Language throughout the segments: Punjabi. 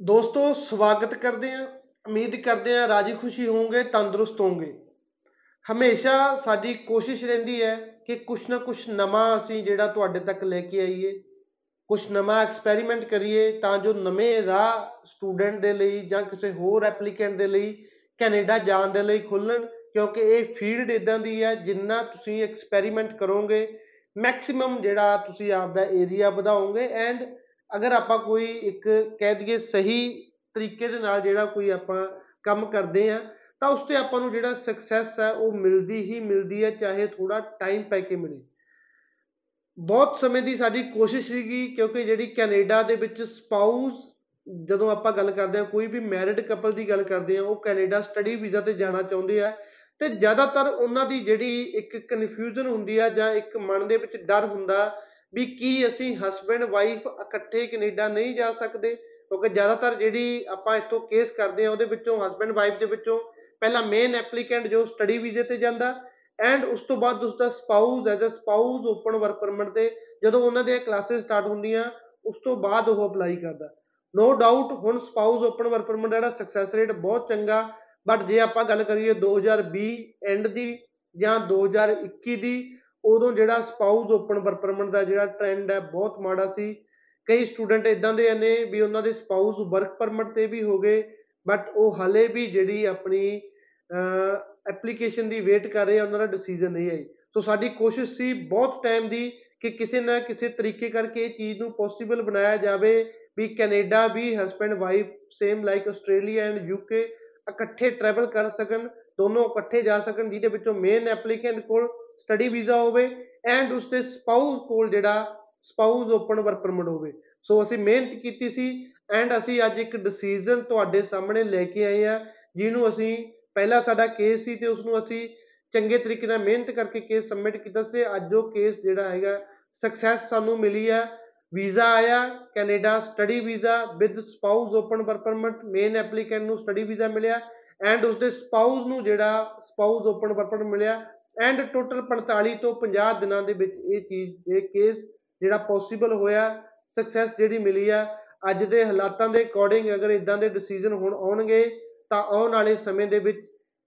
ਦੋਸਤੋ, ਸਵਾਗਤ ਕਰਦੇ ਹਾਂ, ਉਮੀਦ ਕਰਦੇ ਹਾਂ ਰਾਜੀ ਖੁਸ਼ੀ ਹੋਵੋਗੇ, ਤੰਦਰੁਸਤ ਹੋਵੋਗੇ। ਹਮੇਸ਼ਾ ਸਾਡੀ ਕੋਸ਼ਿਸ਼ ਰਹਿੰਦੀ ਹੈ ਕਿ ਕੁਛ ਨਾ ਕੁਛ ਨਵਾਂ ਅਸੀਂ ਜਿਹੜਾ ਤੁਹਾਡੇ ਤੱਕ ਲੈ ਕੇ ਆਈਏ, ਕੁਛ ਨਵਾਂ ਐਕਸਪੈਰੀਮੈਂਟ ਕਰੀਏ ਤਾਂ ਜੋ ਨਵੇਂ ਰਾਹ ਸਟੂਡੈਂਟ ਦੇ ਲਈ ਜਾਂ ਕਿਸੇ ਹੋਰ ਐਪਲੀਕੈਂਟ ਦੇ ਲਈ, ਕੈਨੇਡਾ ਜਾਣ ਦੇ ਲਈ ਖੁੱਲਣ ਕਿਉਂਕਿ ਇਹ ਫੀਲਡ ਇਦਾਂ ਦੀ ਹੈ ਜਿੰਨਾ ਤੁਸੀਂ ਐਕਸਪੈਰੀਮੈਂਟ ਕਰੋਗੇ ਮੈਕਸਿਮਮ ਜਿਹੜਾ ਤੁਸੀਂ ਆਪਦਾ ਏਰੀਆ ਵਧਾਓਗੇ ਐਂਡ ਅਗਰ ਆਪਾਂ ਕੋਈ ਇੱਕ ਕਹਿ ਦਈਏ ਸਹੀ ਤਰੀਕੇ ਦੇ ਨਾਲ ਜਿਹੜਾ ਕੋਈ ਆਪਾਂ ਕੰਮ ਕਰਦੇ ਆ ਤਾਂ ਉਸ ਤੇ ਆਪਾਂ ਨੂੰ ਜਿਹੜਾ ਸਕਸੈਸ ਹੈ ਉਹ ਮਿਲਦੀ ਹੀ ਮਿਲਦੀ ਹੈ, ਚਾਹੇ ਥੋੜਾ ਟਾਈਮ ਪੈ ਕੇ ਮਿਲੇ। ਬਹੁਤ ਸਮੇਂ ਦੀ ਸਾਡੀ ਕੋਸ਼ਿਸ਼ ਸੀਗੀ, ਕਿਉਂਕਿ ਜਿਹੜੀ ਕੈਨੇਡਾ ਦੇ ਵਿੱਚ ਸਪਾਊਸ ਜਦੋਂ ਆਪਾਂ ਗੱਲ ਕਰਦੇ ਹਾਂ, ਕੋਈ ਵੀ ਮੈਰਿਡ ਕਪਲ ਦੀ ਗੱਲ ਕਰਦੇ ਹਾਂ, ਉਹ ਕੈਨੇਡਾ ਸਟੱਡੀ ਵੀਜ਼ਾ ਤੇ ਜਾਣਾ ਚਾਹੁੰਦੇ ਆ, ਤੇ ਜ਼ਿਆਦਾਤਰ ਉਹਨਾਂ ਦੀ ਜਿਹੜੀ ਇੱਕ ਕਨਫਿਊਜ਼ਨ ਹੁੰਦੀ ਆ ਜਾਂ ਇੱਕ ਮਨ ਦੇ ਵਿੱਚ ਡਰ ਹੁੰਦਾ ਵੀ ਕੀ ਅਸੀਂ ਹਸਬੈਂਡ ਵਾਈਫ ਇਕੱਠੇ ਕੈਨੇਡਾ ਨਹੀਂ ਜਾ ਸਕਦੇ? ਕਿਉਂਕਿ ਜ਼ਿਆਦਾਤਰ ਜਿਹੜੀ ਆਪਾਂ ਇੱਥੋਂ ਕੇਸ ਕਰਦੇ ਆ ਉਹਦੇ ਵਿੱਚੋਂ ਹਸਬੈਂਡ ਵਾਈਫ ਦੇ ਵਿੱਚੋਂ ਪਹਿਲਾ ਮੇਨ ਐਪਲੀਕੈਂਟ ਜੋ ਸਟੱਡੀ ਵੀਜ਼ੇ ਤੇ ਜਾਂਦਾ ਐਂਡ ਉਸ ਤੋਂ ਬਾਅਦ ਉਸ ਦਾ spouse as a spouse open work permit ਤੇ ਜਦੋਂ ਉਹਨਾਂ ਦੀਆਂ ਕਲਾਸਿਸ ਸਟਾਰਟ ਹੁੰਦੀਆਂ, ਉਸ ਤੋਂ ਬਾਅਦ ਉਹ ਅਪਲਾਈ ਕਰਦਾ। ਨੋ ਡਾਊਟ ਹੁਣ ਸਪਾਊਸ ਓਪਨ ਵਰਕ ਪਰਮਿਟ ਦਾ ਸਕਸੈਸ ਰੇਟ ਬਹੁਤ ਚੰਗਾ ਬਟ ਜੇ ਆਪਾਂ ਗੱਲ ਕਰੀਏ 2020 ਐਂਡ ਦੀ ਜਾਂ 2021 ਦੀ ਉਦੋਂ ਜਿਹੜਾ ਸਪਾਊਸ ਓਪਨ ਵਰਕ ਪਰਮਿਟ ਦਾ ਜਿਹੜਾ ਟ੍ਰੈਂਡ ਹੈ, ਬਹੁਤ ਮਾੜਾ ਸੀ। ਕਈ ਸਟੂਡੈਂਟ ਇਦਾਂ ਦੇ ਨੇ ਵੀ ਉਹਨਾਂ ਦੇ ਸਪਾਊਸ ਵਰਕ ਪਰਮਿਟ ਤੇ ਵੀ ਹੋ ਗਏ ਬਟ ਉਹ ਹਲੇ ਵੀ ਜਿਹੜੀ ਆਪਣੀ ਐਪਲੀਕੇਸ਼ਨ ਦੀ ਵੇਟ ਕਰ ਰਹੇ ਆ, ਉਹਨਾਂ ਦਾ ਡਿਸੀਜਨ ਨਹੀਂ ਆਈ ਸੋ ਸਾਡੀ ਕੋਸ਼ਿਸ਼ ਸੀ ਬਹੁਤ ਟਾਈਮ ਦੀ ਕਿ ਕਿਸੇ ਨਾ ਕਿਸੇ ਤਰੀਕੇ ਕਰਕੇ ਇਹ ਚੀਜ਼ ਨੂੰ ਪੋਸੀਬਲ ਬਣਾਇਆ ਜਾਵੇ ਵੀ Canada we husband wife same like Australia and UK ਇਕੱਠੇ ਟਰੈਵਲ ਕਰ ਸਕਣ, ਦੋਨੋਂ ਇਕੱਠੇ ਜਾ ਸਕਣ, ਜਿਹਦੇ ਵਿੱਚੋਂ ਮੇਨ ਐਪਲੀਕੈਂਟ ਕੋਲ ਸਟੱਡੀ ਵੀਜ਼ਾ ਹੋਵੇ ਐਂਡ ਉਸਦੇ ਸਪਾਊਸ ਕੋਲ ਜਿਹੜਾ ਸਪਾਊਸ ਓਪਨ ਵਰਕ ਪਰਮਿਟ ਹੋਵੇ। ਸੋ ਅਸੀਂ ਮਿਹਨਤ ਕੀਤੀ ਸੀ ਐਂਡ ਅਸੀਂ ਅੱਜ ਇੱਕ ਡਿਸੀਜਨ ਤੁਹਾਡੇ ਸਾਹਮਣੇ ਲੈ ਕੇ ਆਏ ਆ ਜਿਹਨੂੰ ਅਸੀਂ ਪਹਿਲਾ ਸਾਡਾ ਕੇਸ ਸੀ ਤੇ ਉਸ ਨੂੰ ਅਸੀਂ ਚੰਗੇ ਤਰੀਕੇ ਨਾਲ ਮਿਹਨਤ ਕਰਕੇ ਕੇਸ ਸਬਮਿਟ ਕੀਤਾ ਸੀ। ਅੱਜ ਉਹ ਕੇਸ ਜਿਹੜਾ ਹੈਗਾ ਸਕਸੈਸ ਸਾਨੂੰ ਮਿਲੀ ਆ ਵੀਜ਼ਾ ਆਇਆ, Canada study visa with spouse open work permit main applicant ਨੂੰ ਸਟੱਡੀ ਵੀਜ਼ਾ ਮਿਲਿਆ ਐਂਡ ਉਸਦੇ ਸਪਾਊਸ ਨੂੰ ਜਿਹੜਾ ਸਪਾਊਸ ਓਪਨ ਵਰਕ ਪਰਮਿਟ ਮਿਲਿਆ ਐਂਡ ਟੋਟਲ 45 ਤੋਂ 50 ਦਿਨਾਂ ਦੇ ਵਿੱਚ ਇਹ ਚੀਜ਼, ਇਹ ਕੇਸ ਜਿਹੜਾ ਪੋਸੀਬਲ ਹੋਇਆ ਸਕਸੈਸ ਜਿਹੜੀ ਮਿਲੀ ਆ, ਅੱਜ ਦੇ ਹਾਲਾਤਾਂ ਦੇ ਅਕੋਰਡਿੰਗ ਅਗਰ ਇਦਾਂ ਦੇ ਡਿਸੀਜਨ ਹੁਣ ਆਉਣਗੇ, ਤਾਂ ਆਉਣ ਵਾਲੇ ਸਮੇਂ ਦੇ ਵਿੱਚ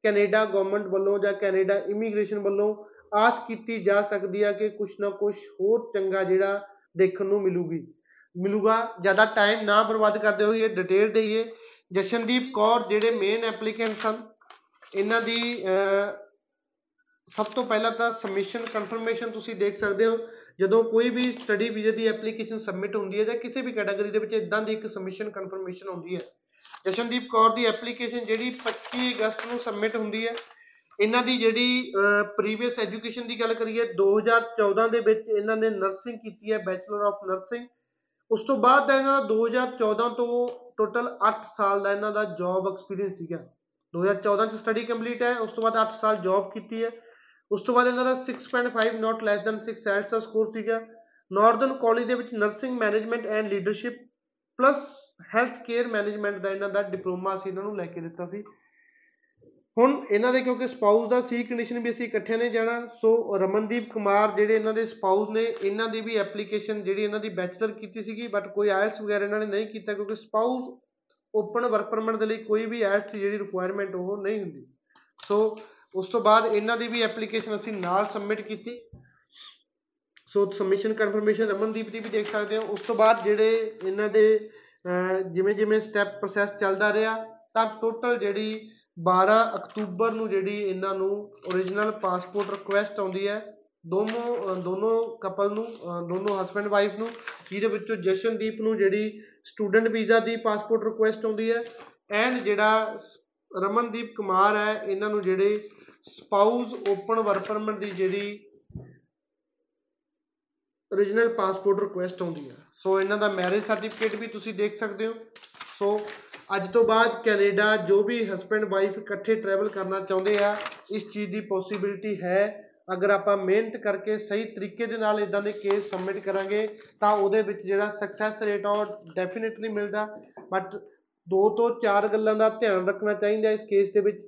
ਕੈਨੇਡਾ ਗਵਰਨਮੈਂਟ ਵੱਲੋਂ ਜਾਂ ਕੈਨੇਡਾ ਇਮੀਗ੍ਰੇਸ਼ਨ ਵੱਲੋਂ ਆਸ ਕੀਤੀ ਜਾ ਸਕਦੀ ਆ ਕਿ ਕੁਝ ਨਾ ਕੁਝ ਹੋਰ ਚੰਗਾ ਜਿਹੜਾ ਦੇਖਣ ਨੂੰ ਮਿਲੂਗੀ। ਮਿਲੂਗਾ, ਜ਼ਿਆਦਾ ਟਾਈਮ ਨਾ ਬਰਬਾਦ ਕਰਦੇ ਹੋਏ ਡਿਟੇਲ ਦੇਈਏ। ਜਸ਼ਨਦੀਪ ਕੌਰ ਜਿਹੜੇ ਮੇਨ ਐਪਲੀਕੈਂਟ ਸਨ ਇਹਨਾਂ ਦੀ ਸਭ ਤੋਂ ਪਹਿਲਾਂ ਤਾਂ ਸਬਮਿਸ਼ਨ ਕਨਫਰਮੇਸ਼ਨ ਤੁਸੀਂ ਦੇਖ ਸਕਦੇ ਹੋ, ਜਦੋਂ ਕੋਈ ਵੀ ਸਟੱਡੀ ਵੀਜ਼ੇ ਦੀ ਐਪਲੀਕੇਸ਼ਨ ਸਬਮਿਟ ਹੁੰਦੀ ਹੈ ਜਾਂ ਕਿਸੇ ਵੀ ਕੈਟਾਗਰੀ ਦੇ ਵਿੱਚ ਇਦਾਂ ਦੀ ਇੱਕ ਸਬਮਿਸ਼ਨ ਕਨਫਰਮੇਸ਼ਨ ਹੁੰਦੀ ਹੈ। ਜਸ਼ਨਦੀਪ ਕੌਰ ਦੀ ਐਪਲੀਕੇਸ਼ਨ ਜਿਹੜੀ 25 ਅਗਸਤ ਨੂੰ ਸਬਮਿਟ ਹੁੰਦੀ ਹੈ। ਇਹਨਾਂ ਦੀ ਜਿਹੜੀ ਪ੍ਰੀਵੀਅਸ ਐਜੂਕੇਸ਼ਨ ਦੀ ਗੱਲ ਕਰੀਏ 2014 ਦੇ ਵਿੱਚ ਇਹਨਾਂ ਨੇ ਨਰਸਿੰਗ ਕੀਤੀ ਹੈ ਬੈਚਲਰ ਆਫ ਨਰਸਿੰਗ ਉਸ ਤੋਂ ਬਾਅਦ ਦਾ ਇਹਨਾਂ ਦਾ 2014 ਤੋਂ ਟੋਟਲ 8 ਸਾਲ ਦਾ ਇਹਨਾਂ ਦਾ ਜੌਬ ਐਕਸਪੀਰੀਅੰਸ ਸੀਗਾ। 2014 ਚ ਸਟੱਡੀ ਕੰਪਲੀਟ ਹੈ, ਉਸ ਤੋਂ ਬਾਅਦ 8 ਸਾਲ ਜੌਬ ਕੀਤੀ ਹੈ। ਉਸ ਤੋਂ ਬਾਅਦ ਇਹਨਾਂ ਦਾ 6.5 ਨਾਟ ਲੈਸ ਦੈਨ 6 ਐਲਸ ਦਾ ਸਕੋਰ ਸੀਗਾ। ਨਾਰਥਰਨ ਕਾਲਜ ਦੇ ਵਿੱਚ nursing management and leadership plus health care management ਦਾ ਇਹਨਾਂ ਦਾ ਡਿਪਲੋਮਾ ਸੀ ਇਹਨਾਂ ਨੂੰ ਲੈ ਕੇ ਦਿੱਤਾ ਸੀ। ਹੁਣ ਇਹਨਾਂ ਦੇ ਕਿਉਂਕਿ ਸਪਾਊਸ ਦਾ ਸੀ ਕੰਡੀਸ਼ਨ ਵੀ ਅਸੀਂ ਇਕੱਠੇ ਨੇ ਜਾਣਾ ਸੋ ਰਮਨਦੀਪ ਕੁਮਾਰ ਜਿਹੜੇ ਇਹਨਾਂ ਦੇ ਸਪਾਊਸ ਨੇ, ਇਹਨਾਂ ਦੀ ਵੀ ਐਪਲੀਕੇਸ਼ਨ ਜਿਹੜੀ ਇਹਨਾਂ ਦੀ ਬੈਚਲਰ ਕੀਤੀ ਸੀਗੀ ਬਟ ਕੋਈ ਆਇਲਸ ਵਗੈਰਾ ਇਹਨਾਂ ਨੇ ਨਹੀਂ ਕੀਤਾ ਕਿਉਂਕਿ ਸਪਾਊਸ ਓਪਨ ਵਰਕ ਪਰਮਿਟ ਦੇ ਲਈ ਕੋਈ ਵੀ ਆਇਲਸ ਦੀ ਜਿਹੜੀ ਰਿਕੁਆਇਰਮੈਂਟ ਉਹ ਨਹੀਂ ਹੁੰਦੀ। ਸੋ ਉਸ ਤੋਂ ਬਾਅਦ ਇਹਨਾਂ ਦੀ ਵੀ ਐਪਲੀਕੇਸ਼ਨ ਅਸੀਂ ਨਾਲ ਸਬਮਿਟ ਕੀਤੀ। ਸੋ ਸਬਮਿਸ਼ਨ ਕਨਫਰਮੇਸ਼ਨ ਰਮਨਦੀਪ ਦੀ ਵੀ ਦੇਖ ਸਕਦੇ ਹੋ। ਉਸ ਤੋਂ ਬਾਅਦ ਜਿਹੜੇ ਇਹਨਾਂ ਦੇ ਜਿਵੇਂ ਜਿਵੇਂ ਸਟੈਪ ਪ੍ਰੋਸੈਸ ਚੱਲਦਾ ਰਿਹਾ, ਤਾਂ ਟੋਟਲ ਜਿਹੜੀ 12 ਅਕਤੂਬਰ ਨੂੰ ਜਿਹੜੀ ਇਹਨਾਂ ਨੂੰ origignal ਪਾਸਪੋਰਟ ਰਿਕੁਐਸਟ ਆਉਂਦੀ ਹੈ, ਦੋਨੋਂ ਦੋਨੋਂ ਕਪਲ ਨੂੰ ਦੋਨੋਂ ਹਸਬੰਡ ਵਾਈਫ ਨੂੰ, ਜਿਹਦੇ ਵਿੱਚੋਂ ਜਸ਼ਨਦੀਪ ਨੂੰ ਜਿਹੜੀ ਸਟੂਡੈਂਟ ਵੀਜ਼ਾ ਦੀ ਪਾਸਪੋਰਟ ਰਿਕੁਐਸਟ ਆਉਂਦੀ ਹੈ ਐਂਡ ਜਿਹੜਾ ਰਮਨਦੀਪ ਕੁਮਾਰ ਹੈ, ਇਹਨਾਂ ਨੂੰ ਜਿਹੜੇ ਸਪਾਊਸ ਓਪਨ ਵਰਕ ਪਰਮਿਟ ਦੀ ਜਿਹੜੀ origignal ਪਾਸਪੋਰਟ ਰਿਕੁਐਸਟ ਆਉਂਦੀ ਹੈ ਸੋ ਇਹਨਾਂ ਦਾ ਮੈਰਿਜ ਸਰਟੀਫਿਕੇਟ ਵੀ ਤੁਸੀਂ ਦੇਖ ਸਕਦੇ ਹੋ। ਸੋ ਅੱਜ ਤੋਂ ਬਾਅਦ ਕੈਨੇਡਾ ਜੋ ਵੀ ਹਸਬੰਡ ਵਾਈਫ ਇਕੱਠੇ ਟਰੈਵਲ ਕਰਨਾ ਚਾਹੁੰਦੇ ਆ, ਇਸ ਚੀਜ਼ ਦੀ ਪੋਸਿਬਿਲਿਟੀ ਹੈ। ਅਗਰ ਆਪਾਂ ਮਿਹਨਤ ਕਰਕੇ ਸਹੀ ਤਰੀਕੇ ਦੇ ਨਾਲ ਇਦਾਂ ਦੇ ਕੇਸ ਸਬਮਿਟ ਕਰਾਂਗੇ, ਤਾਂ ਉਹਦੇ ਵਿੱਚ ਜਿਹੜਾ ਸਕਸੈਸ ਰੇਟ ਆ ਉਹ ਡੈਫੀਨਿਟਲੀ ਮਿਲਦਾ। ਬਟ ਦੋ ਤੋਂ ਚਾਰ ਗੱਲਾਂ ਦਾ ਧਿਆਨ ਰੱਖਣਾ ਚਾਹੀਦਾ ਇਸ ਕੇਸ ਦੇ ਵਿੱਚ।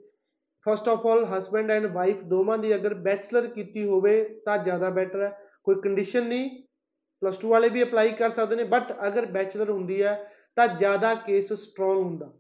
First of all husband and wife ਦੋਵਾਂ ਦੀ ਅਗਰ ਬੈਚਲਰ ਕੀਤੀ ਹੋਵੇ ਤਾਂ ਜ਼ਿਆਦਾ ਬੈਟਰ ਹੈ। ਕੋਈ ਕੰਡੀਸ਼ਨ ਨਹੀਂ। ਪਲੱਸ 2 ਵਾਲੇ ਵੀ ਅਪਲਾਈ ਕਰ ਸਕਦੇ ਨੇ ਬਟ ਅਗਰ ਬੈਚਲਰ ਹੁੰਦੀ ਹੈ ਤਾਂ ਜ਼ਿਆਦਾ ਕੇਸ ਸਟਰੋਂਗ ਹੁੰਦਾ।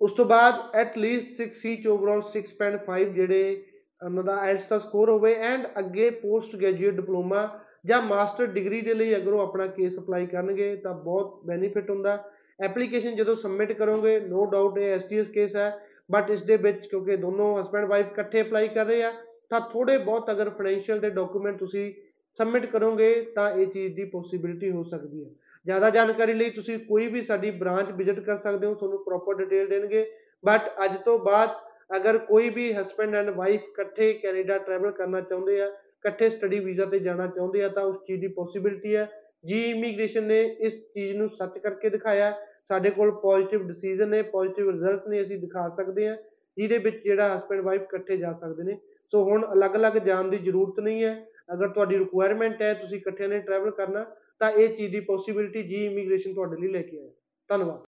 ਉਸ ਤੋਂ ਬਾਅਦ ਐਟ ਲੀਸਟ 6 ਸੀ ਚ ਓਵਰਆਲ 6.5 ਜਿਹੜੇ ਉਹਨਾਂ ਦਾ ਐਸ ਦਾ ਸਕੋਰ ਹੋਵੇ ਐਂਡ ਅੱਗੇ ਪੋਸਟ ਗ੍ਰੈਜੂਏਟ ਡਿਪਲੋਮਾ ਜਾਂ ਮਾਸਟਰ ਡਿਗਰੀ ਦੇ ਲਈ ਅਗਰ ਉਹ ਆਪਣਾ ਕੇਸ ਅਪਲਾਈ ਕਰਨਗੇ ਤਾਂ ਬਹੁਤ ਬੈਨੀਫਿਟ ਹੁੰਦਾ। ਐਪਲੀਕੇਸ਼ਨ ਜਦੋਂ ਸਬਮਿਟ ਕਰੋਗੇ ਨੋ ਡਾਊਟ ਇਹ ਐਸਟੀਐਸ ਕੇਸ ਹੈ। ਬਟ ਇਸ ਦੇ ਵਿੱਚ ਕਿਉਂਕਿ ਦੋਨੋਂ ਹਸਬੈਂਡ ਵਾਈਫ ਇਕੱਠੇ ਅਪਲਾਈ ਕਰ ਰਹੇ ਆ, ਤਾਂ ਥੋੜੇ ਬਹੁਤ ਅਗਰ ਫਾਈਨੈਂਸ਼ੀਅਲ ਦੇ ਡਾਕੂਮੈਂਟ ਤੁਸੀਂ ਸਬਮਿਟ ਕਰੋਗੇ, ਤਾਂ ਇਹ ਚੀਜ਼ ਦੀ ਪੋਸੀਬਿਲਿਟੀ ਹੋ ਸਕਦੀ ਹੈ। ਜ਼ਿਆਦਾ ਜਾਣਕਾਰੀ ਲਈ ਤੁਸੀਂ ਕੋਈ ਵੀ ਸਾਡੀ ਬ੍ਰਾਂਚ ਵਿਜ਼ਿਟ ਕਰ ਸਕਦੇ ਹੋ, ਤੁਹਾਨੂੰ ਪ੍ਰੋਪਰ ਡਿਟੇਲ ਦੇਣਗੇ। ਬਟ ਅੱਜ ਤੋਂ ਬਾਅਦ ਅਗਰ ਕੋਈ ਵੀ ਹਸਬੈਂਡ ਐਂਡ ਵਾਈਫ ਇਕੱਠੇ ਕੈਨੇਡਾ ਟਰੈਵਲ ਕਰਨਾ ਚਾਹੁੰਦੇ ਆ, ਇਕੱਠੇ ਸਟੱਡੀ ਵੀਜ਼ਾ ਤੇ ਜਾਣਾ ਚਾਹੁੰਦੇ ਆ, ਤਾਂ ਉਸ ਚੀਜ਼ ਦੀ ਪੋਸੀਬਿਲਿਟੀ ਹੈ। ਜੀ ਇਮੀਗ੍ਰੇਸ਼ਨ ਨੇ ਇਸ ਚੀਜ਼ ਨੂੰ ਸੱਚ ਕਰਕੇ ਦਿਖਾਇਆ। ਸਾਡੇ ਕੋਲ ਪੋਜ਼ਿਟਿਵ ਡਿਸੀਜਨ ਨੇ ਪੋਜ਼ਿਟਿਵ ਰਿਜ਼ਲਟ ਨੇ, ਅਸੀਂ ਦਿਖਾ ਸਕਦੇ ਹਾਂ, ਜਿਹਦੇ ਵਿੱਚ ਜਿਹੜਾ ਹਸਬੈਂਡ ਵਾਈਫ ਇਕੱਠੇ ਜਾ ਸਕਦੇ ਨੇ। ਸੋ ਹੁਣ ਅਲੱਗ-ਅਲੱਗ ਜਾਣ ਦੀ ਜ਼ਰੂਰਤ ਨਹੀਂ ਹੈ। ਅਗਰ ਤੁਹਾਡੀ ਰਿਕੁਆਇਰਮੈਂਟ ਹੈ, ਤੁਸੀਂ ਇਕੱਠਿਆਂ ਨੇ ਟਰੈਵਲ ਕਰਨਾ, ਤਾਂ ਇਹ ਚੀਜ਼ ਦੀ ਪੋਸੀਬਿਲਿਟੀ ਜੀ ਇਮੀਗ੍ਰੇਸ਼ਨ ਤੁਹਾਡੇ ਲਈ ਲੈ ਕੇ ਆਇਆ। ਧੰਨਵਾਦ।